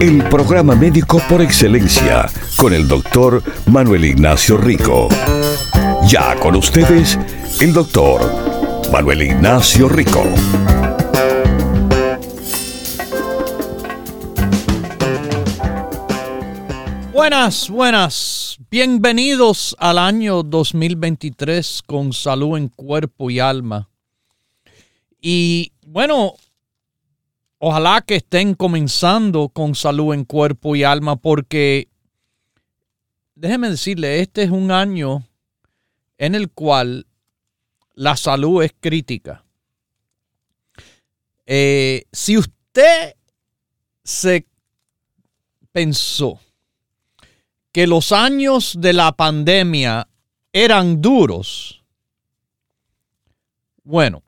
El programa médico por excelencia con el doctor Manuel Ignacio Rico. Ya con ustedes, el doctor Manuel Ignacio Rico. Buenas, buenas. Bienvenidos al año 2023 con salud en cuerpo y alma. Y bueno, ojalá que estén comenzando con salud en cuerpo y alma porque déjeme decirle, este es un año en el cual la salud es crítica. Eh, si usted se pensó que los años de la pandemia eran duros, bueno,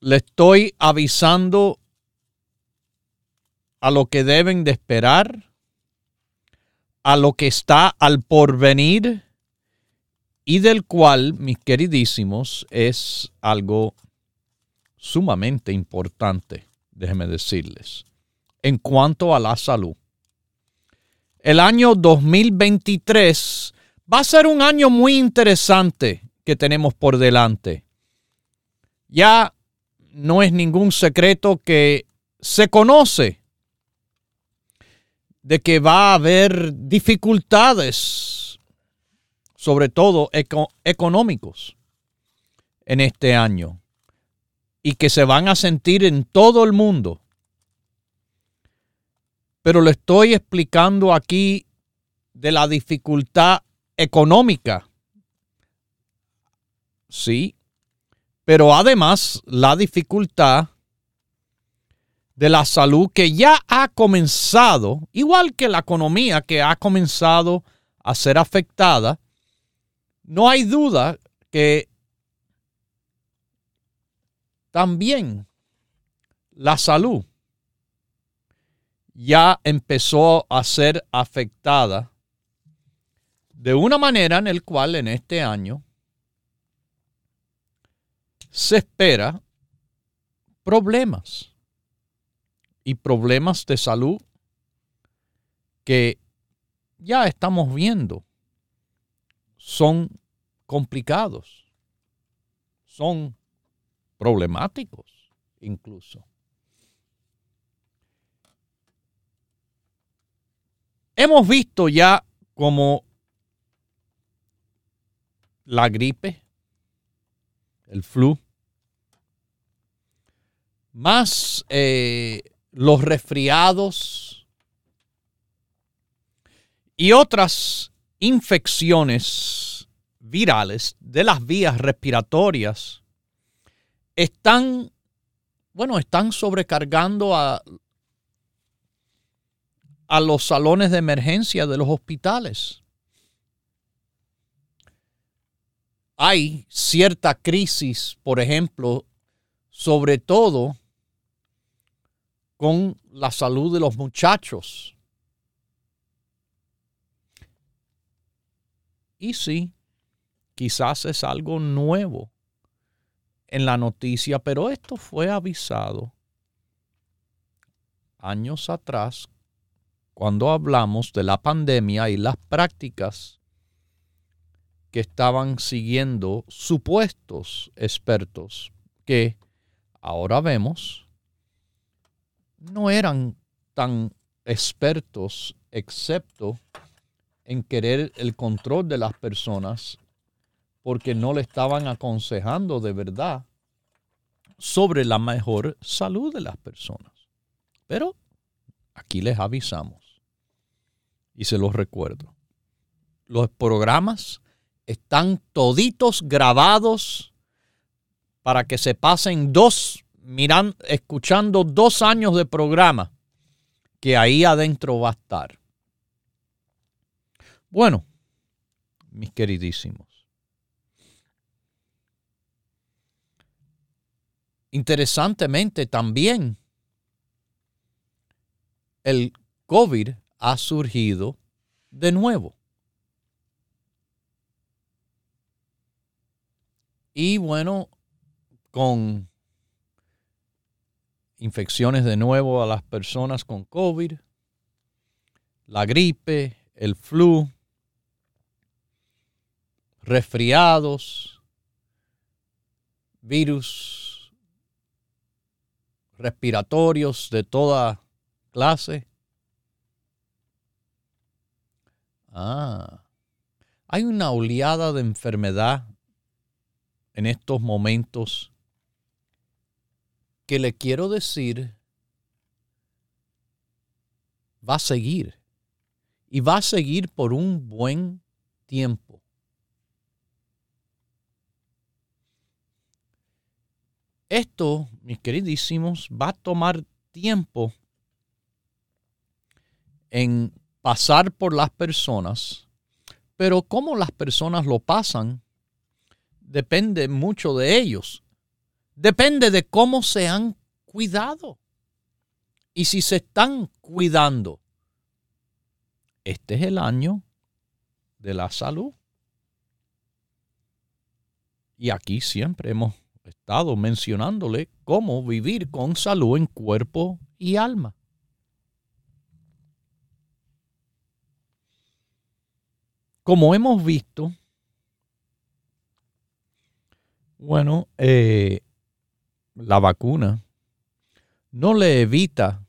le estoy avisando a lo que deben de esperar, a lo que está al porvenir y del cual, mis queridísimos, es algo sumamente importante, déjenme decirles, en cuanto a la salud. El año 2023 va a ser un año muy interesante que tenemos por delante. Ya no es ningún secreto que se conoce de que va a haber dificultades, sobre todo económicos, en este año y que se van a sentir en todo el mundo. Pero le estoy explicando aquí de la dificultad económica. Sí, pero además la dificultad de la salud que ya ha comenzado, igual que la economía que ha comenzado a ser afectada, no hay duda que también la salud ya empezó a ser afectada de una manera en el cual en este año se espera problemas y problemas de salud que ya estamos viendo son complicados, son problemáticos incluso. Hemos visto ya como la gripe, el flu, más eh, los resfriados y otras infecciones virales de las vías respiratorias están, bueno, están sobrecargando a, a los salones de emergencia de los hospitales. Hay cierta crisis, por ejemplo, sobre todo con la salud de los muchachos. Y sí, quizás es algo nuevo en la noticia, pero esto fue avisado años atrás cuando hablamos de la pandemia y las prácticas que estaban siguiendo supuestos expertos que ahora vemos no eran tan expertos excepto en querer el control de las personas porque no le estaban aconsejando de verdad sobre la mejor salud de las personas. Pero aquí les avisamos y se los recuerdo. Los programas están toditos grabados para que se pasen dos mirando, escuchando dos años de programa que ahí adentro va a estar. Bueno, mis queridísimos. Interesantemente también, el COVID ha surgido de nuevo. Y bueno, con infecciones de nuevo a las personas con COVID, la gripe, el flu, resfriados, virus respiratorios de toda clase. Ah, hay una oleada de enfermedad en estos momentos que le quiero decir va a seguir y va a seguir por un buen tiempo. Esto, mis queridísimos, va a tomar tiempo en pasar por las personas, pero cómo las personas lo pasan depende mucho de ellos. Depende de cómo se han cuidado. Y si se están cuidando, este es el año de la salud. Y aquí siempre hemos estado mencionándole cómo vivir con salud en cuerpo y alma. Como hemos visto, bueno, eh, la vacuna no le evita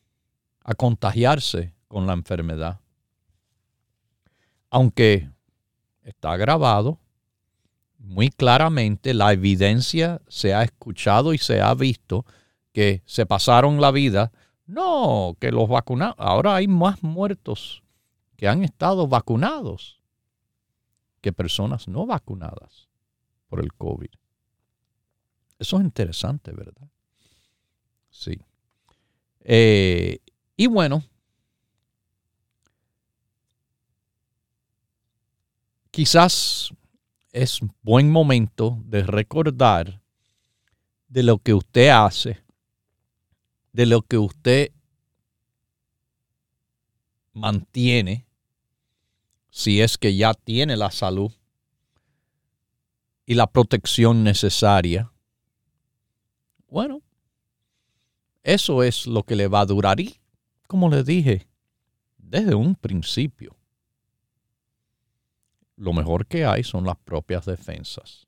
a contagiarse con la enfermedad. Aunque está grabado muy claramente, la evidencia se ha escuchado y se ha visto que se pasaron la vida. No, que los vacunados, ahora hay más muertos que han estado vacunados que personas no vacunadas por el COVID. Eso es interesante, ¿verdad? Sí. Eh, y bueno, quizás es buen momento de recordar de lo que usted hace, de lo que usted mantiene, si es que ya tiene la salud y la protección necesaria bueno, eso es lo que le va a durar y, como le dije, desde un principio, lo mejor que hay son las propias defensas.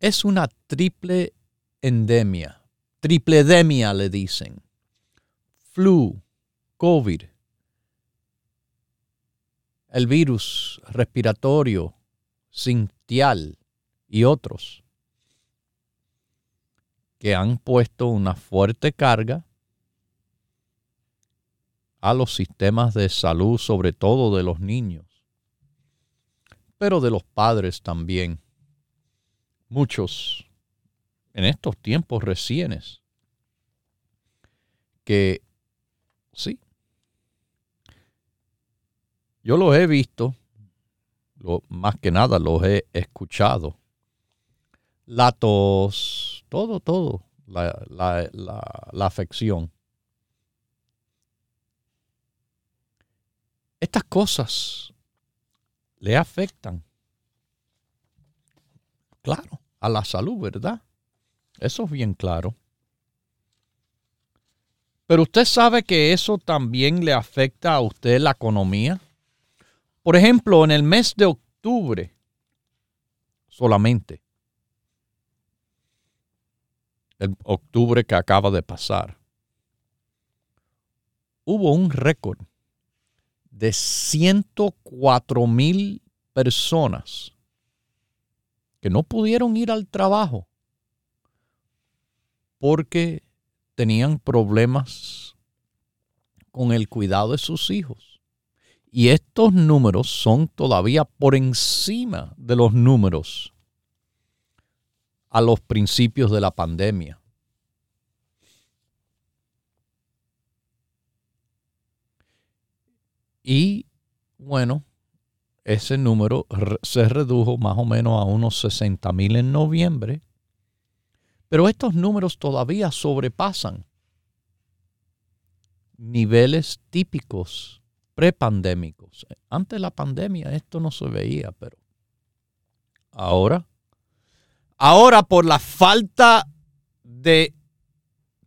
Es una triple endemia, tripledemia le dicen. Flu, COVID, el virus respiratorio Cintial y otros que han puesto una fuerte carga a los sistemas de salud, sobre todo de los niños, pero de los padres también. Muchos en estos tiempos recientes que sí, yo los he visto más que nada los he escuchado. La tos, todo, todo, la, la afección. Estas cosas le afectan, claro, a la salud, ¿verdad? Eso es bien claro. Pero usted sabe que eso también le afecta a usted la economía. Por ejemplo, en el mes de octubre solamente, el octubre que acaba de pasar, hubo un récord de 104 mil personas que no pudieron ir al trabajo porque tenían problemas con el cuidado de sus hijos. Y estos números son todavía por encima de los números a los principios de la pandemia. Y bueno, ese número se redujo más o menos a unos 60 mil en noviembre, pero estos números todavía sobrepasan niveles típicos prepandémicos. Antes de la pandemia esto no se veía, pero ahora, ahora por la falta de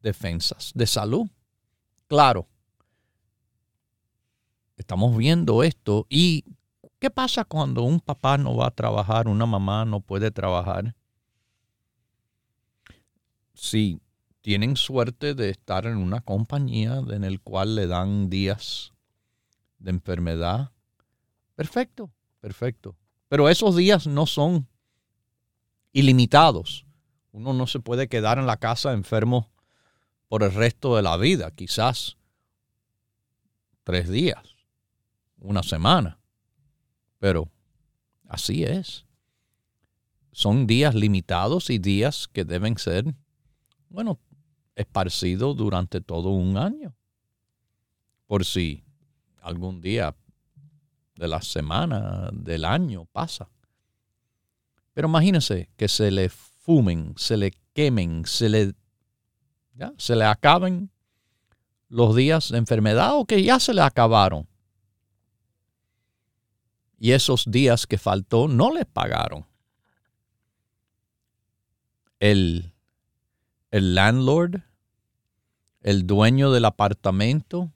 defensas de salud, claro, estamos viendo esto y ¿qué pasa cuando un papá no va a trabajar, una mamá no puede trabajar? Si tienen suerte de estar en una compañía en el cual le dan días de enfermedad, perfecto, perfecto. Pero esos días no son ilimitados. Uno no se puede quedar en la casa enfermo por el resto de la vida, quizás tres días, una semana. Pero así es. Son días limitados y días que deben ser, bueno, esparcidos durante todo un año. Por si algún día de la semana, del año pasa. Pero imagínense que se le fumen, se le quemen, se le, se le acaben los días de enfermedad o que ya se le acabaron. Y esos días que faltó no les pagaron. El, el landlord, el dueño del apartamento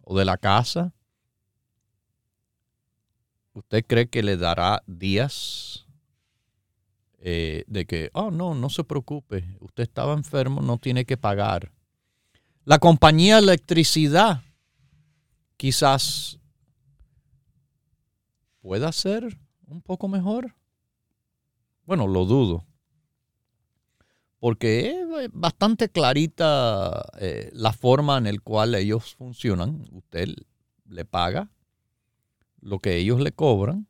o de la casa, ¿usted cree que le dará días eh, de que, oh, no, no se preocupe, usted estaba enfermo, no tiene que pagar? La compañía electricidad quizás pueda ser un poco mejor. Bueno, lo dudo. Porque es bastante clarita eh, la forma en la cual ellos funcionan. Usted le paga lo que ellos le cobran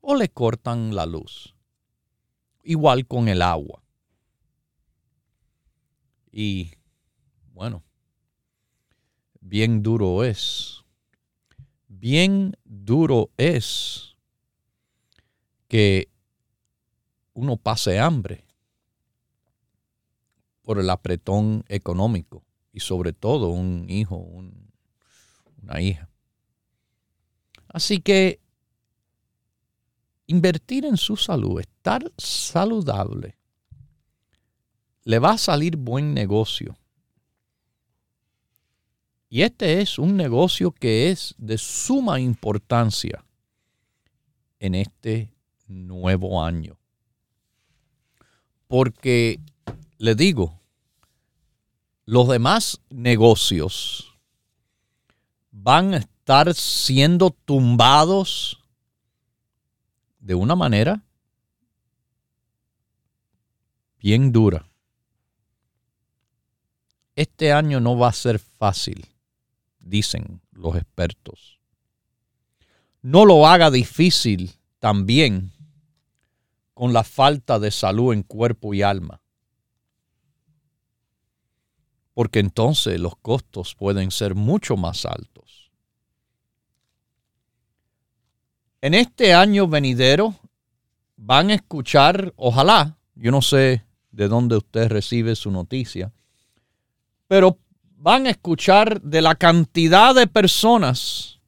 o le cortan la luz. Igual con el agua. Y bueno, bien duro es. Bien duro es que uno pase hambre por el apretón económico y sobre todo un hijo, una hija. Así que invertir en su salud, estar saludable, le va a salir buen negocio. Y este es un negocio que es de suma importancia en este nuevo año. Porque, le digo, los demás negocios van a estar siendo tumbados de una manera bien dura. Este año no va a ser fácil, dicen los expertos. No lo haga difícil también con la falta de salud en cuerpo y alma. Porque entonces los costos pueden ser mucho más altos. En este año venidero van a escuchar, ojalá, yo no sé de dónde usted recibe su noticia, pero van a escuchar de la cantidad de personas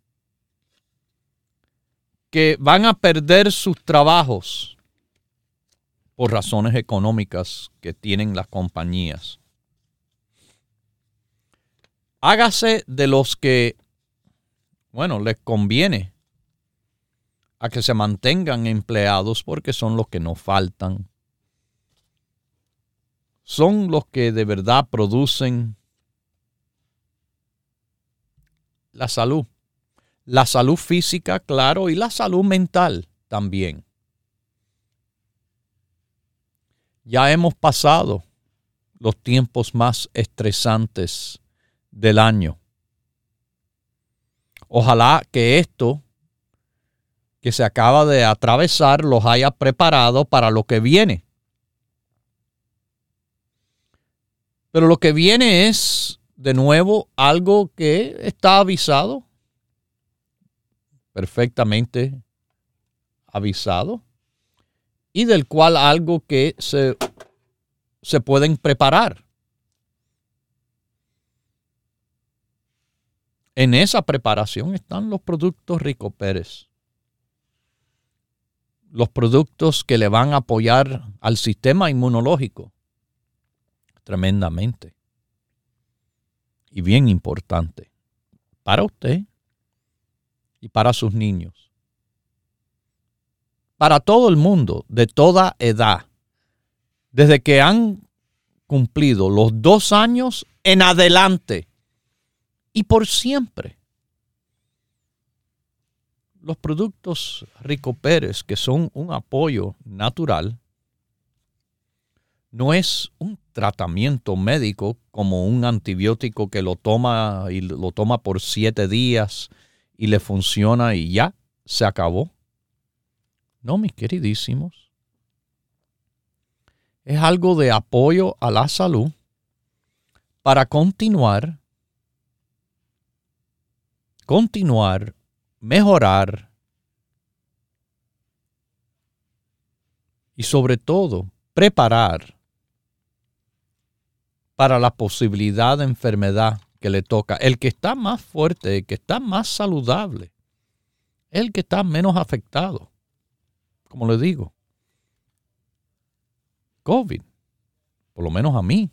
que van a perder sus trabajos por razones económicas que tienen las compañías. Hágase de los que, bueno, les conviene a que se mantengan empleados porque son los que nos faltan. Son los que de verdad producen la salud. La salud física, claro, y la salud mental también. Ya hemos pasado los tiempos más estresantes del año. Ojalá que esto que se acaba de atravesar los haya preparado para lo que viene. Pero lo que viene es, de nuevo, algo que está avisado perfectamente avisado y del cual algo que se, se pueden preparar. En esa preparación están los productos Rico Pérez. Los productos que le van a apoyar al sistema inmunológico tremendamente. Y bien importante para usted y para sus niños. Para todo el mundo, de toda edad, desde que han cumplido los dos años en adelante y por siempre. Los productos Rico Pérez, que son un apoyo natural, no es un tratamiento médico como un antibiótico que lo toma y lo toma por siete días y le funciona y ya se acabó. No, mis queridísimos. Es algo de apoyo a la salud para continuar, continuar, mejorar y sobre todo preparar para la posibilidad de enfermedad que le toca. El que está más fuerte, el que está más saludable, el que está menos afectado. Como le digo, COVID, por lo menos a mí.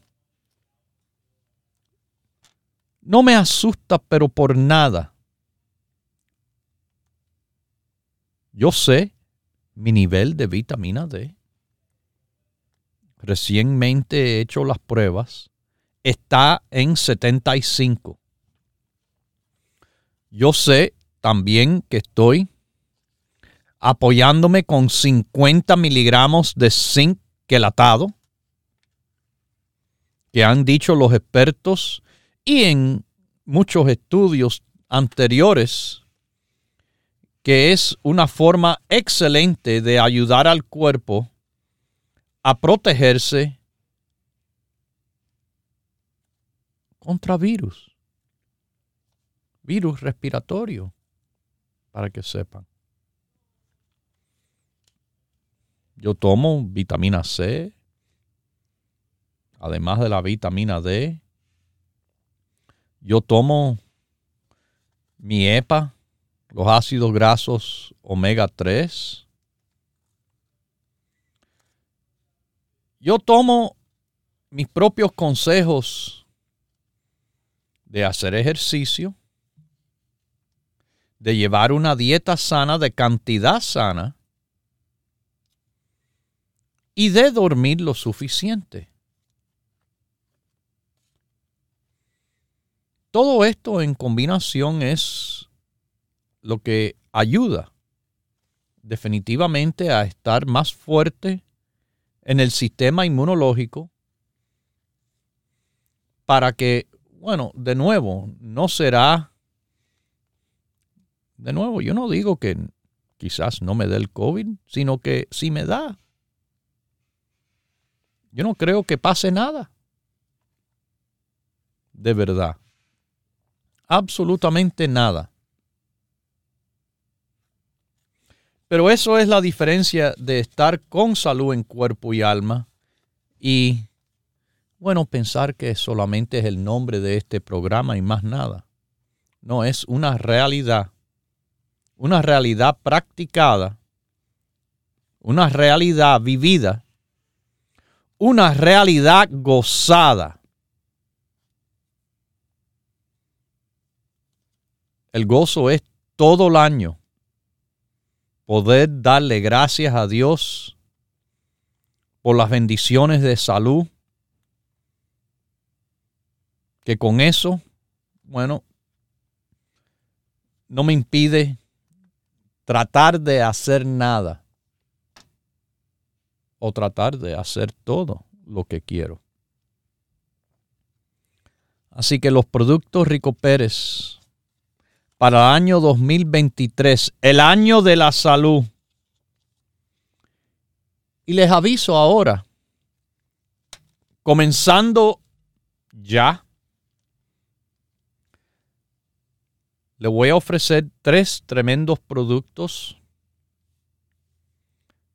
No me asusta, pero por nada. Yo sé mi nivel de vitamina D. Recientemente he hecho las pruebas está en 75. Yo sé también que estoy apoyándome con 50 miligramos de zinc quelatado, que han dicho los expertos y en muchos estudios anteriores que es una forma excelente de ayudar al cuerpo a protegerse contra virus. Virus respiratorio, para que sepan. Yo tomo vitamina C, además de la vitamina D. Yo tomo mi EPA, los ácidos grasos omega 3. Yo tomo mis propios consejos de hacer ejercicio, de llevar una dieta sana, de cantidad sana, y de dormir lo suficiente. Todo esto en combinación es lo que ayuda definitivamente a estar más fuerte en el sistema inmunológico para que bueno, de nuevo, no será, de nuevo, yo no digo que quizás no me dé el COVID, sino que si me da, yo no creo que pase nada. De verdad. Absolutamente nada. Pero eso es la diferencia de estar con salud en cuerpo y alma y bueno, pensar que solamente es el nombre de este programa y más nada. No, es una realidad, una realidad practicada, una realidad vivida, una realidad gozada. El gozo es todo el año. Poder darle gracias a Dios por las bendiciones de salud, que con eso, bueno, no me impide tratar de hacer nada o tratar de hacer todo lo que quiero. Así que los productos Rico Pérez para el año 2023, el año de la salud. Y les aviso ahora, comenzando ya le voy a ofrecer tres tremendos productos.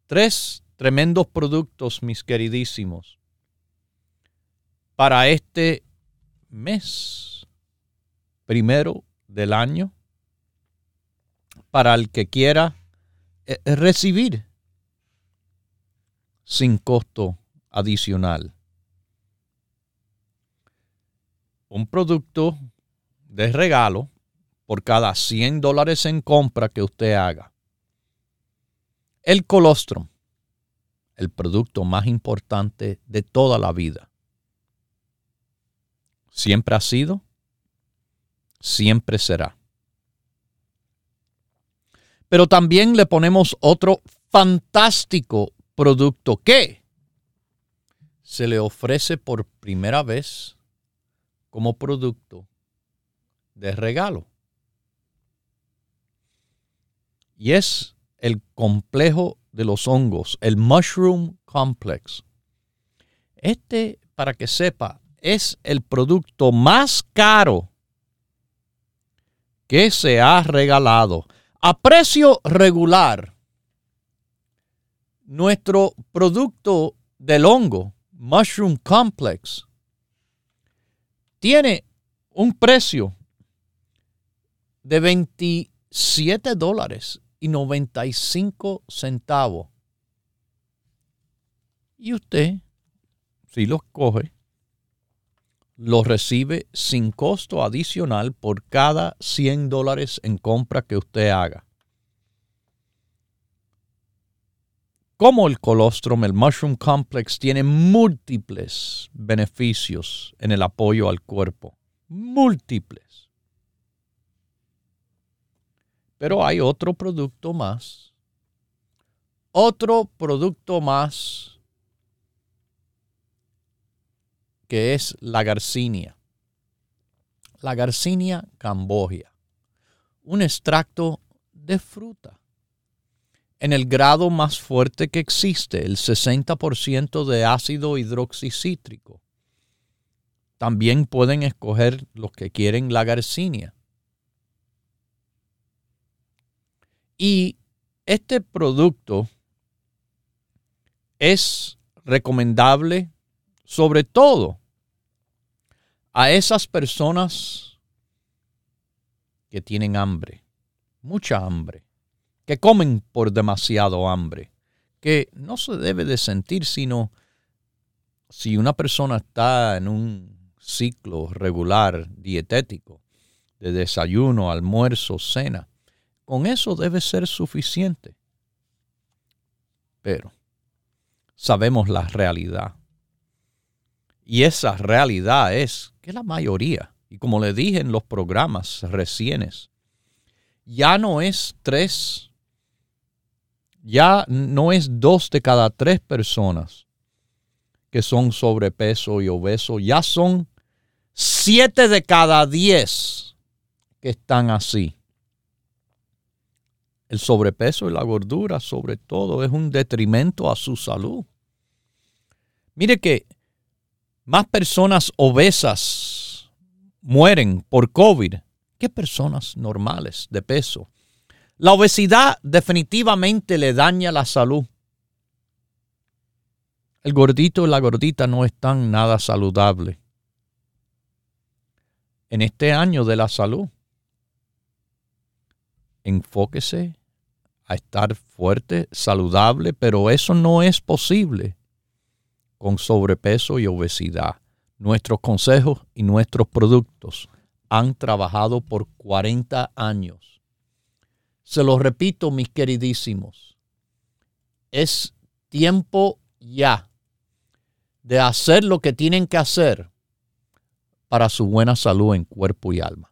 Tres tremendos productos, mis queridísimos, para este mes primero del año, para el que quiera eh, recibir sin costo adicional. Un producto de regalo por cada 100 dólares en compra que usted haga. El colostrum, el producto más importante de toda la vida. Siempre ha sido, siempre será. Pero también le ponemos otro fantástico producto que se le ofrece por primera vez como producto de regalo. Y es el complejo de los hongos, el Mushroom Complex. Este, para que sepa, es el producto más caro que se ha regalado. A precio regular, nuestro producto del hongo, Mushroom Complex, tiene un precio de 27 dólares y 95 centavos. Y usted, si los coge, los recibe sin costo adicional por cada 100 dólares en compra que usted haga. Como el colostrum, el Mushroom Complex tiene múltiples beneficios en el apoyo al cuerpo. Múltiples. Pero hay otro producto más. Otro producto más que es la garcinia. La garcinia cambogia. Un extracto de fruta en el grado más fuerte que existe, el 60% de ácido hidroxicítrico. También pueden escoger los que quieren la garcinia. Y este producto es recomendable sobre todo a esas personas que tienen hambre, mucha hambre que comen por demasiado hambre, que no se debe de sentir, sino si una persona está en un ciclo regular dietético, de desayuno, almuerzo, cena, con eso debe ser suficiente. Pero sabemos la realidad. Y esa realidad es que la mayoría, y como le dije en los programas recientes, ya no es tres ya no es dos de cada tres personas que son sobrepeso y obeso, ya son siete de cada diez que están así. El sobrepeso y la gordura, sobre todo, es un detrimento a su salud. Mire que más personas obesas mueren por COVID que personas normales de peso. La obesidad definitivamente le daña la salud. El gordito y la gordita no están nada saludable. En este año de la salud, enfóquese a estar fuerte, saludable, pero eso no es posible con sobrepeso y obesidad. Nuestros consejos y nuestros productos han trabajado por 40 años se lo repito, mis queridísimos, es tiempo ya de hacer lo que tienen que hacer para su buena salud en cuerpo y alma.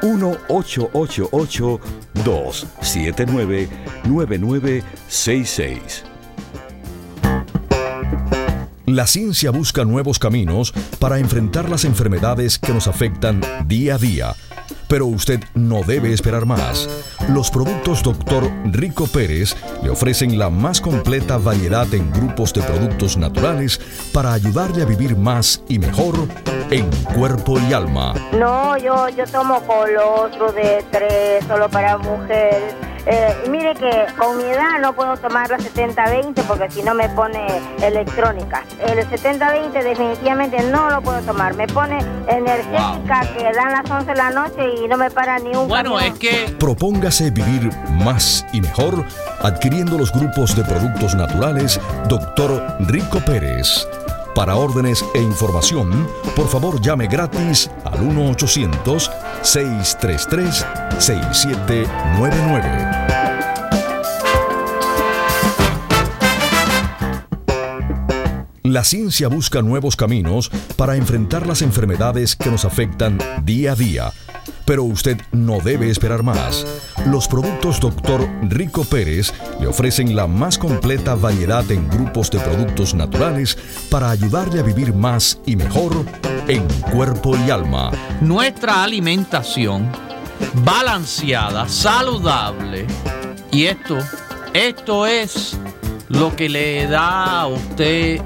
1-888-279-9966. La ciencia busca nuevos caminos para enfrentar las enfermedades que nos afectan día a día pero usted no debe esperar más. Los productos Dr. Rico Pérez le ofrecen la más completa variedad en grupos de productos naturales para ayudarle a vivir más y mejor en cuerpo y alma. No, yo, yo tomo colostro de tres, solo para mujeres eh, mire que con mi edad no puedo tomar la 70-20 porque si no me pone electrónica. El 70-20 definitivamente no lo puedo tomar. Me pone energética que dan las 11 de la noche y no me para ni un Bueno, es que... Propóngase vivir más y mejor adquiriendo los grupos de productos naturales Dr. Rico Pérez. Para órdenes e información, por favor llame gratis al 1-800-633-6799. La ciencia busca nuevos caminos para enfrentar las enfermedades que nos afectan día a día, pero usted no debe esperar más. Los productos Dr. Rico Pérez le ofrecen la más completa variedad en grupos de productos naturales para ayudarle a vivir más y mejor en cuerpo y alma. Nuestra alimentación balanceada, saludable, y esto, esto es lo que le da a usted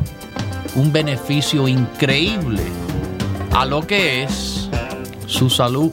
un beneficio increíble a lo que es su salud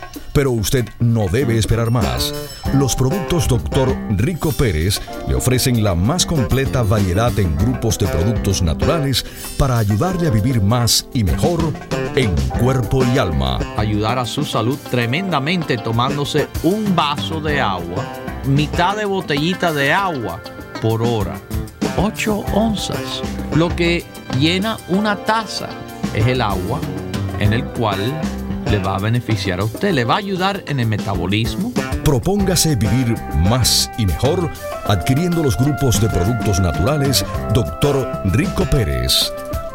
pero usted no debe esperar más. Los productos Dr. Rico Pérez le ofrecen la más completa variedad en grupos de productos naturales para ayudarle a vivir más y mejor en cuerpo y alma. Ayudar a su salud tremendamente tomándose un vaso de agua, mitad de botellita de agua por hora. 8 onzas. Lo que llena una taza es el agua en el cual le va a beneficiar a usted, le va a ayudar en el metabolismo. Propóngase vivir más y mejor adquiriendo los grupos de productos naturales Dr. Rico Pérez.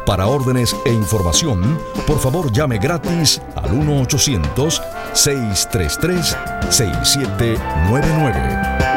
Para órdenes e información, por favor llame gratis al 1-800-633-6799.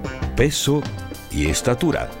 peso y estatura.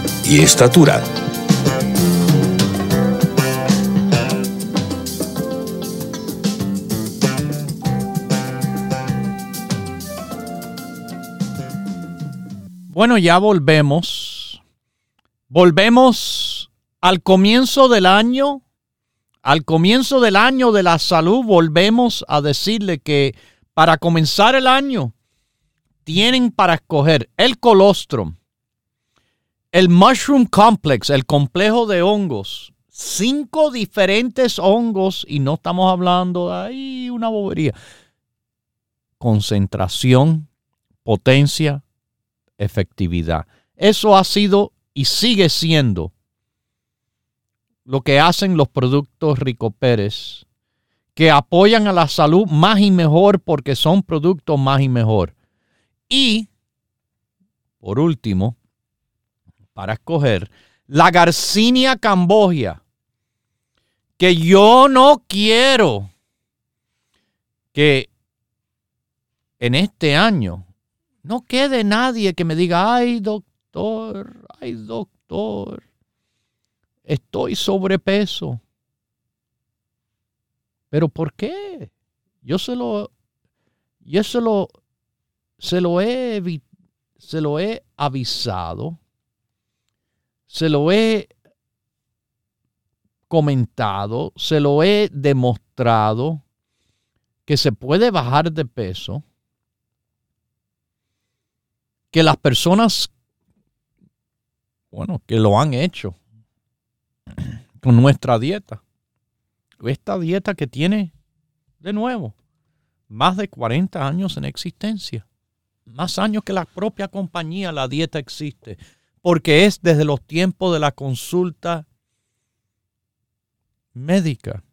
y estatura. Bueno, ya volvemos. Volvemos al comienzo del año. Al comienzo del año de la salud volvemos a decirle que para comenzar el año tienen para escoger el colostrum, el mushroom complex, el complejo de hongos, cinco diferentes hongos y no estamos hablando de ahí una bobería. Concentración, potencia, efectividad. Eso ha sido y sigue siendo lo que hacen los productos Rico Pérez, que apoyan a la salud más y mejor porque son productos más y mejor. Y, por último, para escoger, la Garcinia Cambogia, que yo no quiero que en este año no quede nadie que me diga, ay doctor, ay doctor, estoy sobrepeso. ¿Pero por qué? Yo se lo, yo se lo, se lo he, se lo he avisado, se lo he comentado, se lo he demostrado que se puede bajar de peso que las personas, bueno, que lo han hecho con nuestra dieta, esta dieta que tiene, de nuevo, más de 40 años en existencia, más años que la propia compañía, la dieta existe, porque es desde los tiempos de la consulta médica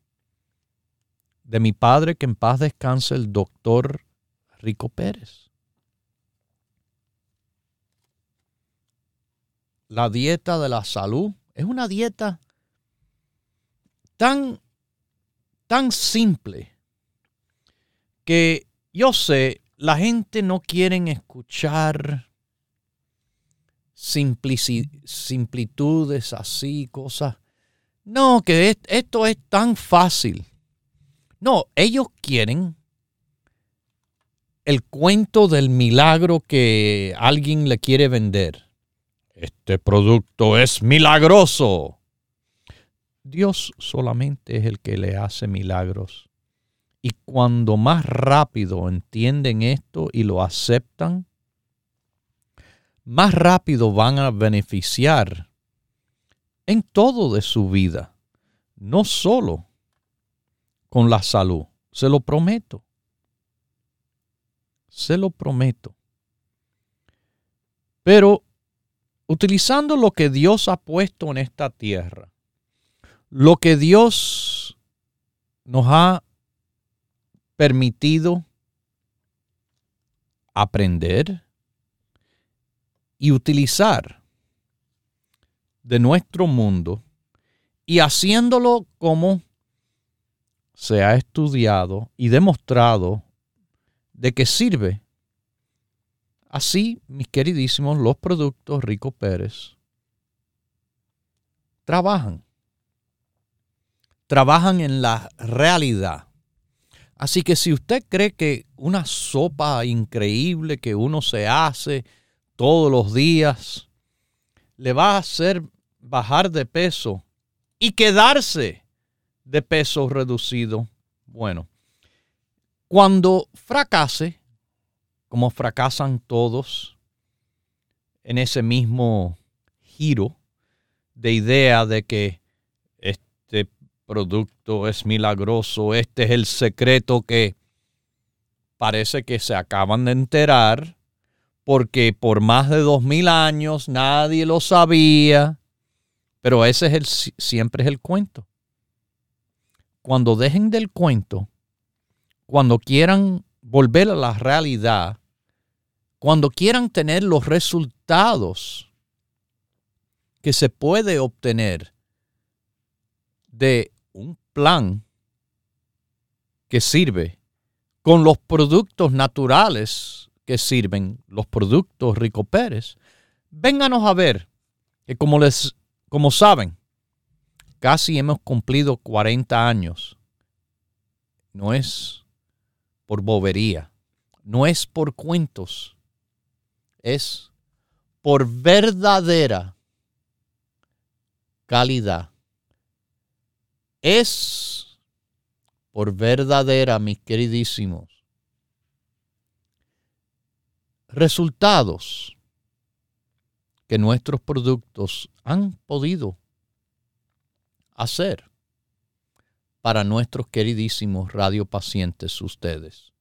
de mi padre, que en paz descanse el doctor Rico Pérez. la dieta de la salud es una dieta tan, tan simple que yo sé, la gente no quiere escuchar simplitudes así, cosas. No, que esto es tan fácil. No, ellos quieren el cuento del milagro que alguien le quiere vender. Este producto es milagroso. Dios solamente es el que le hace milagros. Y cuando más rápido entienden esto y lo aceptan, más rápido van a beneficiar en todo de su vida, no solo con la salud. Se lo prometo. Se lo prometo. Pero utilizando lo que Dios ha puesto en esta tierra, lo que Dios nos ha permitido aprender y utilizar de nuestro mundo y haciéndolo como se ha estudiado y demostrado de que sirve Así, mis queridísimos, los productos Rico Pérez trabajan. Trabajan en la realidad. Así que si usted cree que una sopa increíble que uno se hace todos los días le va a hacer bajar de peso y quedarse de peso reducido, bueno, cuando fracase, como fracasan todos en ese mismo giro de idea de que este producto es milagroso, este es el secreto que parece que se acaban de enterar porque por más de dos mil años nadie lo sabía, pero ese es el, siempre es el cuento. Cuando dejen del cuento, cuando quieran volver a la realidad, cuando quieran tener los resultados que se puede obtener de un plan que sirve con los productos naturales que sirven, los productos Rico Pérez, vénganos a ver que como les como saben, casi hemos cumplido 40 años. No es por bobería, no es por cuentos, es por verdadera calidad. Es por verdadera, mis queridísimos, resultados que nuestros productos han podido hacer para nuestros queridísimos radiopacientes ustedes.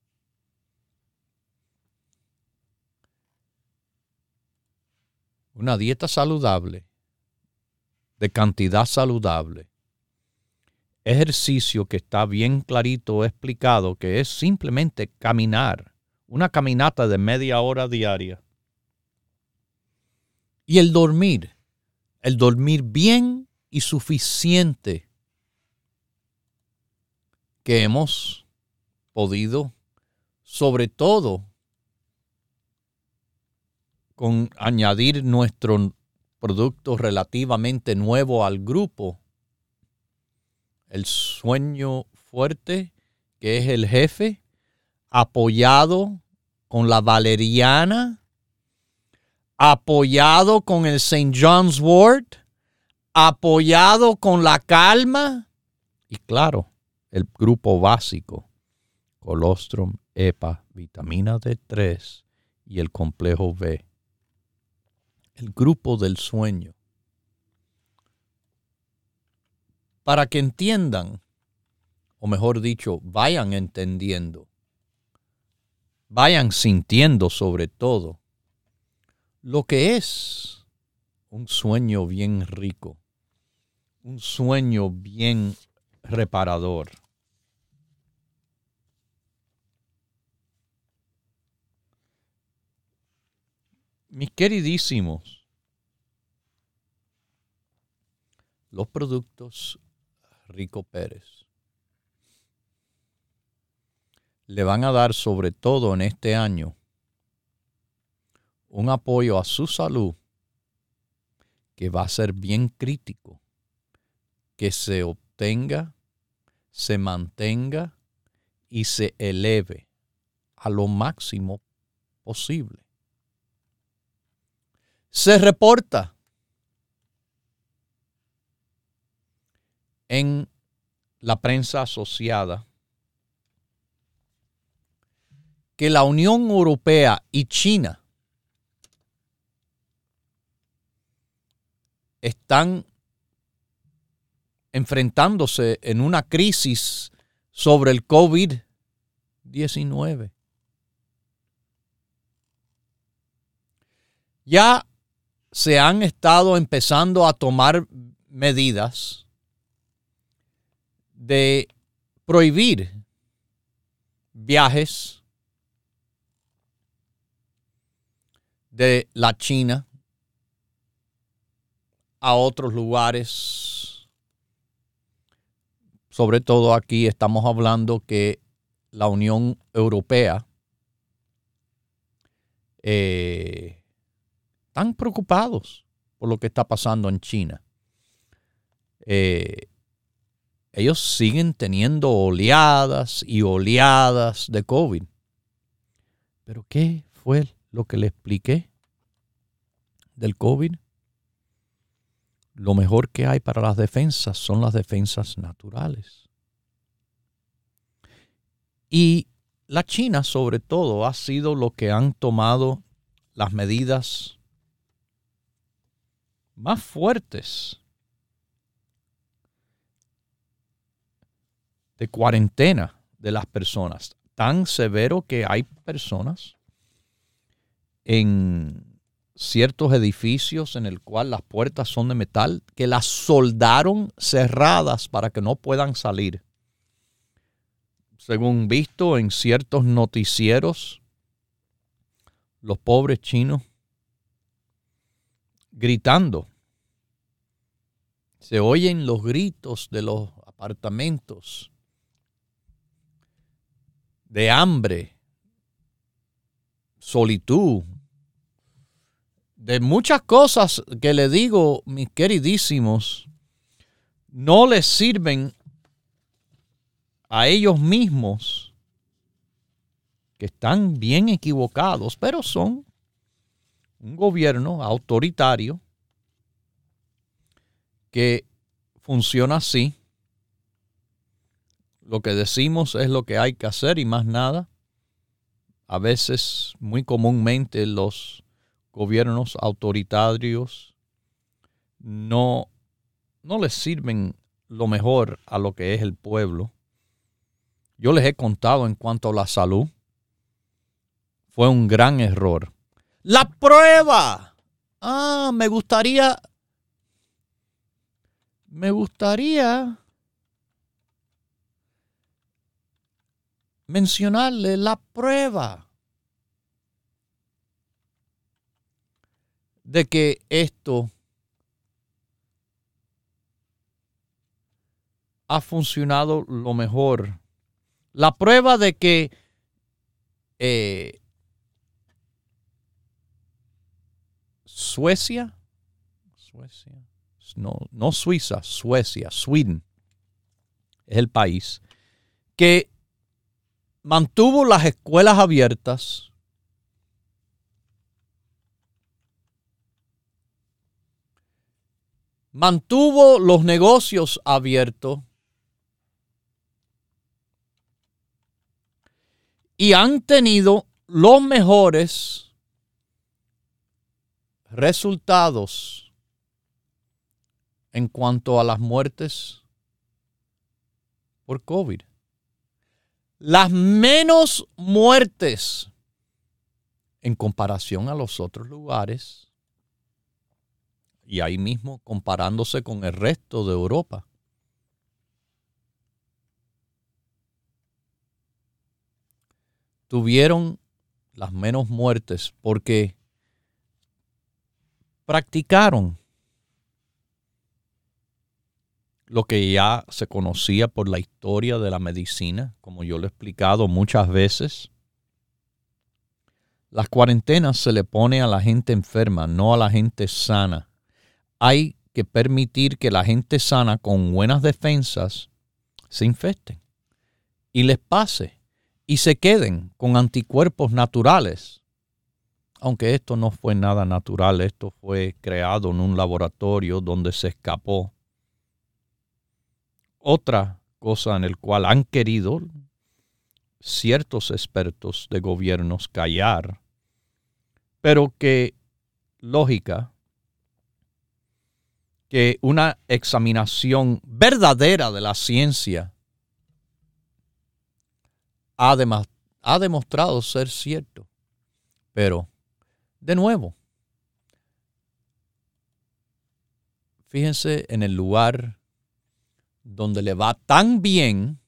Una dieta saludable, de cantidad saludable, ejercicio que está bien clarito explicado, que es simplemente caminar, una caminata de media hora diaria. Y el dormir, el dormir bien y suficiente que hemos podido, sobre todo con añadir nuestro producto relativamente nuevo al grupo, el sueño fuerte, que es el jefe, apoyado con la valeriana, apoyado con el St. John's Wort, apoyado con la calma y claro, el grupo básico, colostrum, EPA, vitamina D3 y el complejo B. El grupo del sueño. Para que entiendan, o mejor dicho, vayan entendiendo, vayan sintiendo sobre todo lo que es un sueño bien rico, un sueño bien reparador. Mis queridísimos, los productos Rico Pérez le van a dar sobre todo en este año un apoyo a su salud que va a ser bien crítico, que se obtenga, se mantenga y se eleve a lo máximo posible. Se reporta en la prensa asociada que la Unión Europea y China están enfrentándose en una crisis sobre el COVID-19. Ya se han estado empezando a tomar medidas de prohibir viajes de la China a otros lugares. Sobre todo aquí estamos hablando que la Unión Europea eh, están preocupados por lo que está pasando en China. Eh, ellos siguen teniendo oleadas y oleadas de COVID. Pero ¿qué fue lo que le expliqué del COVID? lo mejor que hay para las defensas son las defensas naturales. Y la China sobre todo ha sido lo que han tomado las medidas más fuertes de cuarentena de las personas. Tan severo que hay personas en ciertos edificios en el cual las puertas son de metal, que las soldaron cerradas para que no puedan salir. Según visto en ciertos noticieros, los pobres chinos gritando. Se oyen los gritos de los apartamentos de hambre, solitud, de muchas cosas que le digo, mis queridísimos, no les sirven a ellos mismos, que están bien equivocados, pero son un gobierno autoritario que funciona así. Lo que decimos es lo que hay que hacer y más nada. A veces, muy comúnmente, los gobiernos autoritarios no, no les sirven lo mejor a lo que es el pueblo. Yo les he contado en cuanto a la salud. Fue un gran error. La prueba. Ah, me gustaría. Me gustaría mencionarle la prueba de que esto ha funcionado lo mejor. La prueba de que eh, Suecia, Suecia, no, no Suiza, Suecia, Sweden, es el país que mantuvo las escuelas abiertas, mantuvo los negocios abiertos. Y han tenido los mejores resultados en cuanto a las muertes por COVID. Las menos muertes en comparación a los otros lugares y ahí mismo comparándose con el resto de Europa. Tuvieron las menos muertes porque practicaron lo que ya se conocía por la historia de la medicina, como yo lo he explicado muchas veces. Las cuarentenas se le pone a la gente enferma, no a la gente sana. Hay que permitir que la gente sana con buenas defensas se infecten y les pase y se queden con anticuerpos naturales. Aunque esto no fue nada natural, esto fue creado en un laboratorio donde se escapó otra cosa en el cual han querido ciertos expertos de gobiernos callar, pero que lógica que una examinación verdadera de la ciencia ha, ha demostrado ser cierto. Pero, de nuevo, fíjense en el lugar donde le va tan bien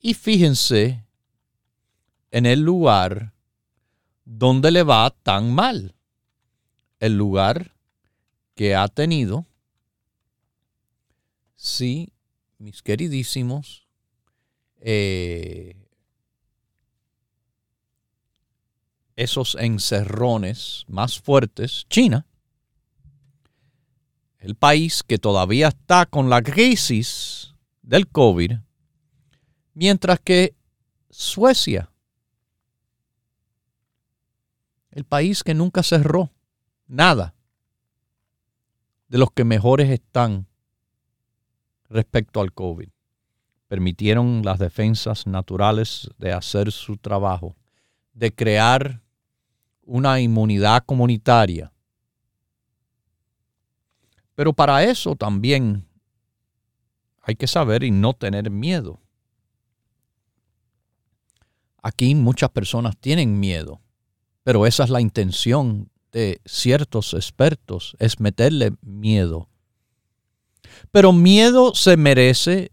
y fíjense en el lugar donde le va tan mal. El lugar que ha tenido, sí, mis queridísimos, eh, esos encerrones más fuertes, China, el país que todavía está con la crisis del COVID, mientras que Suecia, el país que nunca cerró nada, de los que mejores están respecto al COVID. Permitieron las defensas naturales de hacer su trabajo, de crear una inmunidad comunitaria pero para eso también hay que saber y no tener miedo. Aquí muchas personas tienen miedo, pero esa es la intención de ciertos expertos, es meterle miedo. Pero miedo se merece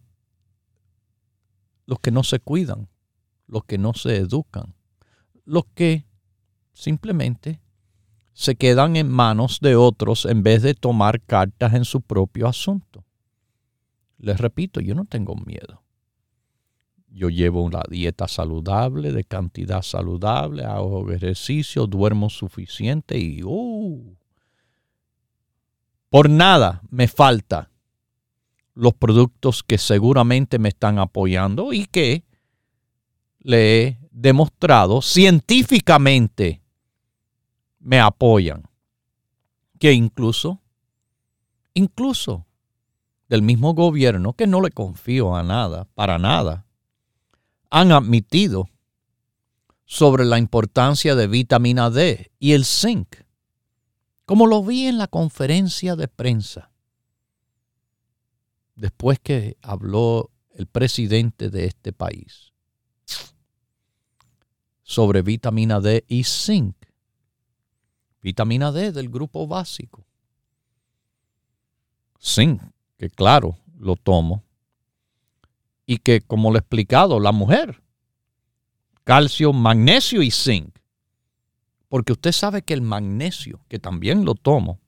los que no se cuidan, los que no se educan, los que simplemente se quedan en manos de otros en vez de tomar cartas en su propio asunto. Les repito, yo no tengo miedo. Yo llevo una dieta saludable, de cantidad saludable, hago ejercicio, duermo suficiente y uh, por nada me falta los productos que seguramente me están apoyando y que le he demostrado científicamente me apoyan. Que incluso, incluso del mismo gobierno, que no le confío a nada, para nada, han admitido sobre la importancia de vitamina D y el zinc, como lo vi en la conferencia de prensa, después que habló el presidente de este país sobre vitamina D y zinc. Vitamina D del grupo básico. Zinc, que claro, lo tomo. Y que, como le he explicado, la mujer, calcio, magnesio y zinc. Porque usted sabe que el magnesio, que también lo tomo,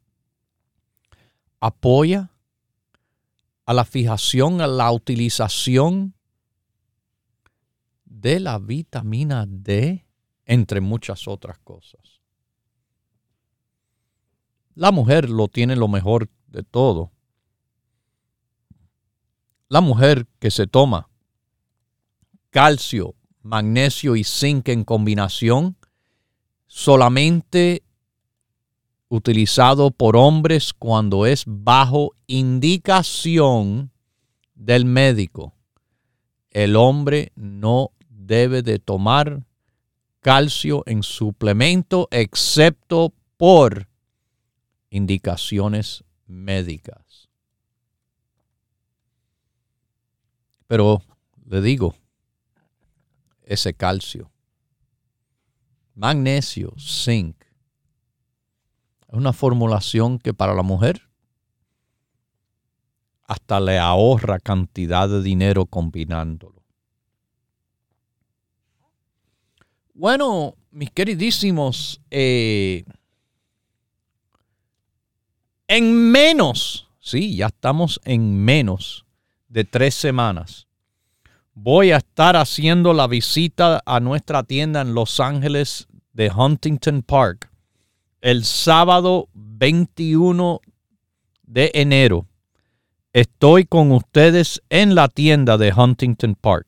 apoya a la fijación, a la utilización de la vitamina D, entre muchas otras cosas. La mujer lo tiene lo mejor de todo. La mujer que se toma calcio, magnesio y zinc en combinación, solamente utilizado por hombres cuando es bajo indicación del médico. El hombre no debe de tomar calcio en suplemento excepto por indicaciones médicas. Pero le digo, ese calcio, magnesio, zinc, es una formulación que para la mujer hasta le ahorra cantidad de dinero combinándolo. Bueno, mis queridísimos, eh, en menos, sí, ya estamos en menos de tres semanas. Voy a estar haciendo la visita a nuestra tienda en Los Ángeles de Huntington Park el sábado 21 de enero. Estoy con ustedes en la tienda de Huntington Park.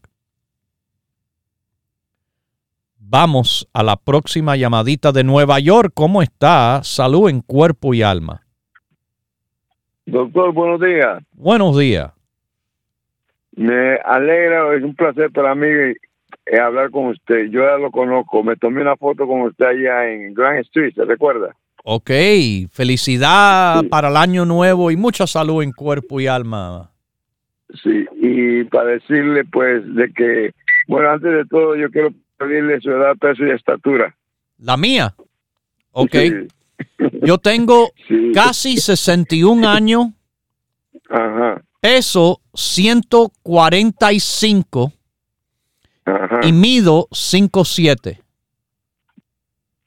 Vamos a la próxima llamadita de Nueva York. ¿Cómo está? Salud en cuerpo y alma. Doctor, buenos días. Buenos días. Me alegra, es un placer para mí eh, hablar con usted. Yo ya lo conozco. Me tomé una foto con usted allá en Grand Street, ¿se recuerda? Ok, felicidad para el año nuevo y mucha salud en cuerpo y alma. Sí, y para decirle pues de que, bueno, antes de todo yo quiero pedirle su edad, peso y estatura. ¿La mía? Ok. Yo tengo casi 61 años. Ajá. Peso 145 Ajá. y mido 5'7".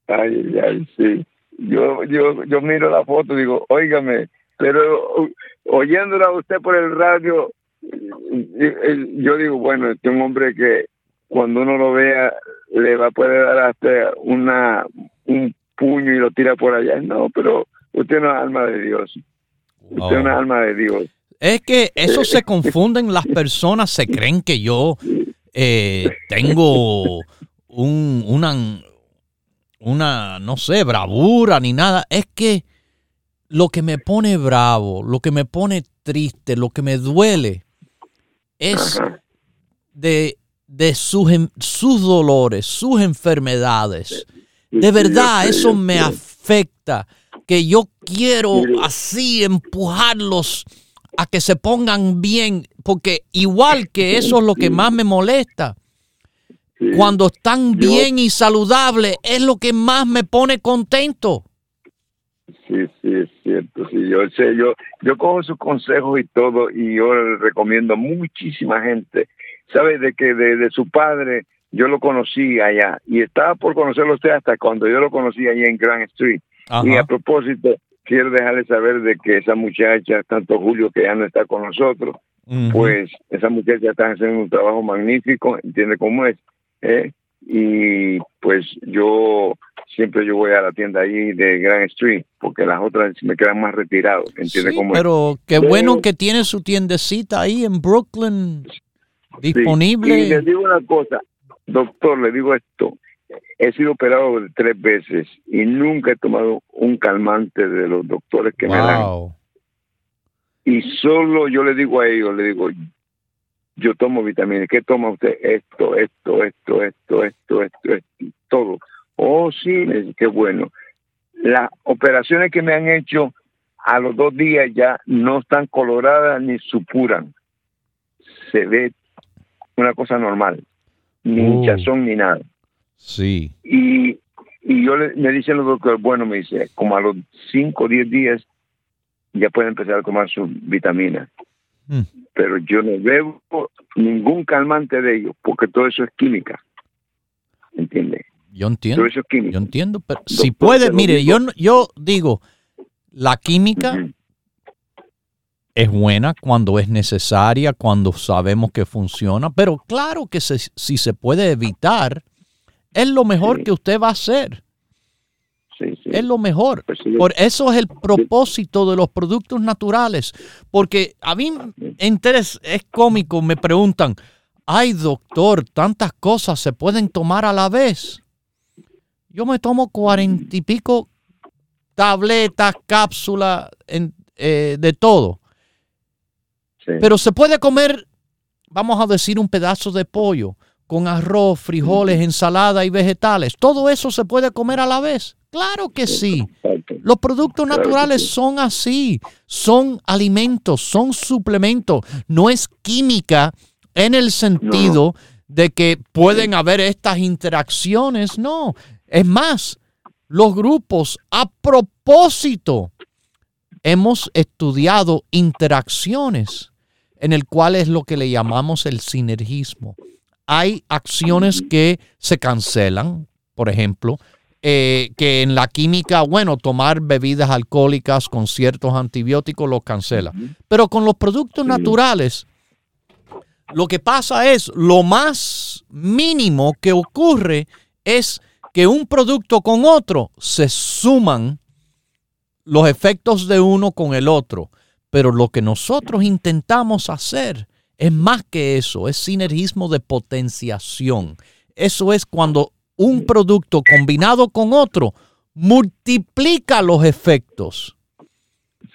Ay, ay, sí. Yo, yo, yo miro la foto y digo, óigame, pero oyéndola a usted por el radio, yo digo, bueno, este es un hombre que cuando uno lo vea le va a poder dar hasta una un puño y lo tira por allá. No, pero usted no es alma de Dios. Usted es una alma de Dios. Es que eso se confunden las personas, se creen que yo eh, tengo un, una, una, no sé, bravura ni nada. Es que lo que me pone bravo, lo que me pone triste, lo que me duele es de de sus, sus dolores, sus enfermedades. De verdad, eso me afecta, que yo quiero así empujarlos a que se pongan bien, porque igual que eso es lo que más me molesta, cuando están bien y saludables, es lo que más me pone contento. Sí, sí, es cierto. Sí, yo sé, yo, yo cojo sus consejos y todo, y yo les recomiendo a muchísima gente sabe de que de, su padre yo lo conocí allá y estaba por conocerlo usted hasta cuando yo lo conocí allá en Grand Street. Y a propósito, quiero dejarle saber de que esa muchacha, tanto Julio que ya no está con nosotros, pues esa muchacha está haciendo un trabajo magnífico, entiende cómo es. ¿eh? Y pues yo siempre yo voy a la tienda ahí de Grand Street porque las otras me quedan más retirados, entiende cómo pero qué bueno que tiene su tiendecita ahí en Brooklyn disponible. Y le digo una cosa, doctor, le digo esto, he sido operado tres veces y nunca he tomado un calmante de los doctores que me dan. Y solo yo le digo a ellos, le digo, yo tomo vitaminas. ¿Qué toma usted? Esto, esto, esto, esto, esto, esto, esto, todo. Oh, sí, qué bueno. Las operaciones que me han hecho a los dos días ya no están coloradas ni supuran. Se ve una cosa normal, ni uh. hinchazón ni nada. Sí. Y, y yo le, me dicen los doctores, bueno, me dice, como a los 5 o 10 días ya puede empezar a tomar sus vitaminas. Mm. Pero yo no bebo ningún calmante de ellos, porque todo eso es química. ¿Entiende? Yo entiendo. Todo eso es química. Yo entiendo, pero si puede, mire, yo, yo digo, la química es buena cuando es necesaria, cuando sabemos que funciona, pero claro que si se puede evitar, es lo mejor que usted va a hacer. Es lo mejor. Pues Por eso es el propósito de los productos naturales. Porque a mí interés, es cómico, me preguntan, ay doctor, tantas cosas se pueden tomar a la vez. Yo me tomo cuarenta y pico tabletas, cápsulas, eh, de todo. Pero se puede comer, vamos a decir, un pedazo de pollo con arroz, frijoles, ensalada y vegetales. Todo eso se puede comer a la vez. Claro que sí. Los productos naturales son así, son alimentos, son suplementos, no es química en el sentido de que pueden haber estas interacciones, no. Es más, los grupos a propósito hemos estudiado interacciones en el cual es lo que le llamamos el sinergismo hay acciones que se cancelan, por ejemplo, eh, que en la química, bueno, tomar bebidas alcohólicas con ciertos antibióticos lo cancela. Pero con los productos naturales, lo que pasa es, lo más mínimo que ocurre es que un producto con otro se suman los efectos de uno con el otro. Pero lo que nosotros intentamos hacer es más que eso, es sinergismo de potenciación. Eso es cuando un producto combinado con otro multiplica los efectos.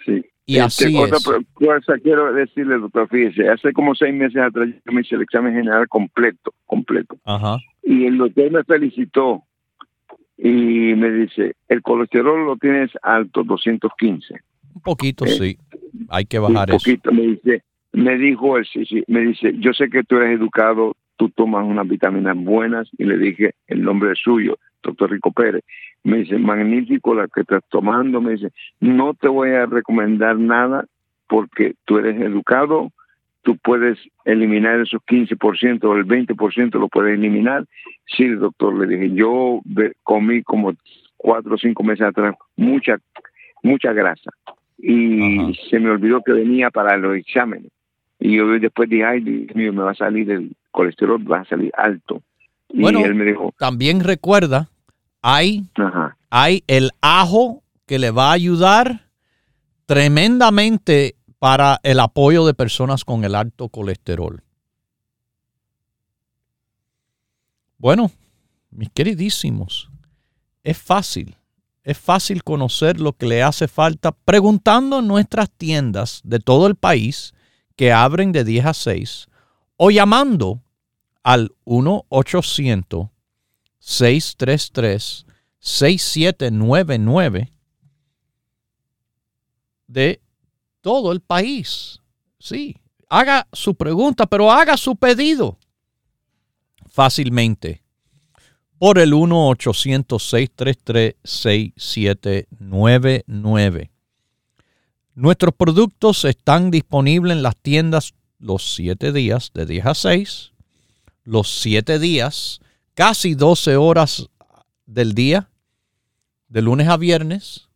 Sí. Y este, así otra cosa quiero decirle, doctor, fíjese, hace como seis meses atrás yo me hice el examen general completo, completo. Ajá. Y el doctor me felicitó y me dice, el colesterol lo tienes alto, 215. Un poquito, eh, sí. Hay que bajar un poquito, me dice, me dijo él, sí, sí, me dice, yo sé que tú eres educado, tú tomas unas vitaminas buenas y le dije el nombre suyo, doctor Rico Pérez. Me dice, magnífico la que estás tomando, me dice, no te voy a recomendar nada porque tú eres educado, tú puedes eliminar esos 15% o el 20% lo puedes eliminar. Sí, doctor, le dije, yo comí como cuatro o cinco meses atrás mucha, mucha grasa y se me olvidó que venía para los exámenes. Y yo después dije, ay, Dios mío, me va a salir el colesterol, va a salir alto. Y bueno, él me dijo, también recuerda, hay, hay el ajo que le va a ayudar tremendamente para el apoyo de personas con el alto colesterol. Bueno, mis queridísimos, es fácil, es fácil conocer lo que le hace falta preguntando en nuestras tiendas de todo el país que abren de 10 a 6 o llamando al 1-800-633-6799 de todo el país. Sí, haga su pregunta, pero haga su pedido fácilmente por el 1-800-633-6799. Nuestros productos están disponibles en las tiendas los 7 días de 10 a 6, los 7 días casi 12 horas del día, de lunes a viernes.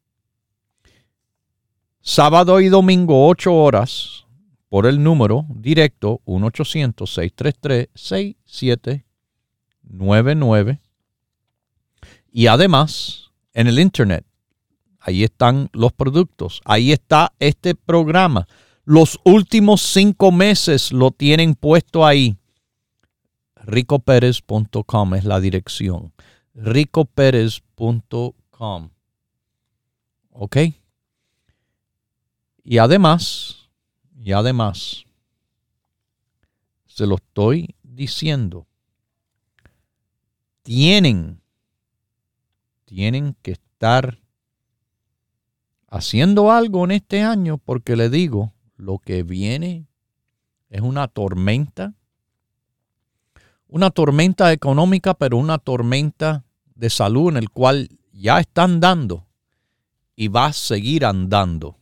Sábado y domingo 8 horas por el número directo 1-800-633-6799. Y además, en el Internet, ahí están los productos, ahí está este programa. Los últimos cinco meses lo tienen puesto ahí. ricoperez.com es la dirección. ricoperez.com. ¿Ok? Y además, y además, se lo estoy diciendo, tienen, tienen que estar haciendo algo en este año porque le digo, lo que viene es una tormenta, una tormenta económica, pero una tormenta de salud en el cual ya está andando y va a seguir andando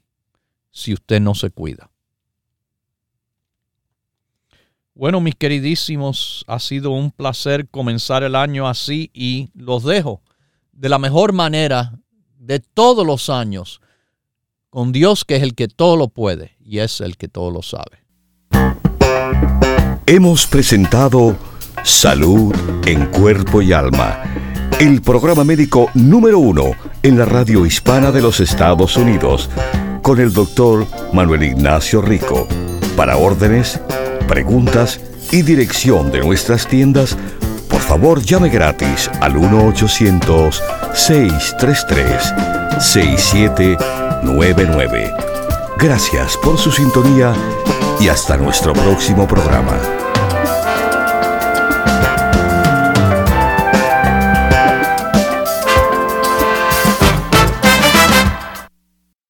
si usted no se cuida. Bueno, mis queridísimos, ha sido un placer comenzar el año así y los dejo de la mejor manera de todos los años con Dios que es el que todo lo puede y es el que todo lo sabe. Hemos presentado Salud en Cuerpo y Alma, el programa médico número uno en la radio hispana de los Estados Unidos, con el doctor Manuel Ignacio Rico. Para órdenes, preguntas y dirección de nuestras tiendas, por favor llame gratis al 1-800-633-6799. Gracias por su sintonía y hasta nuestro próximo programa.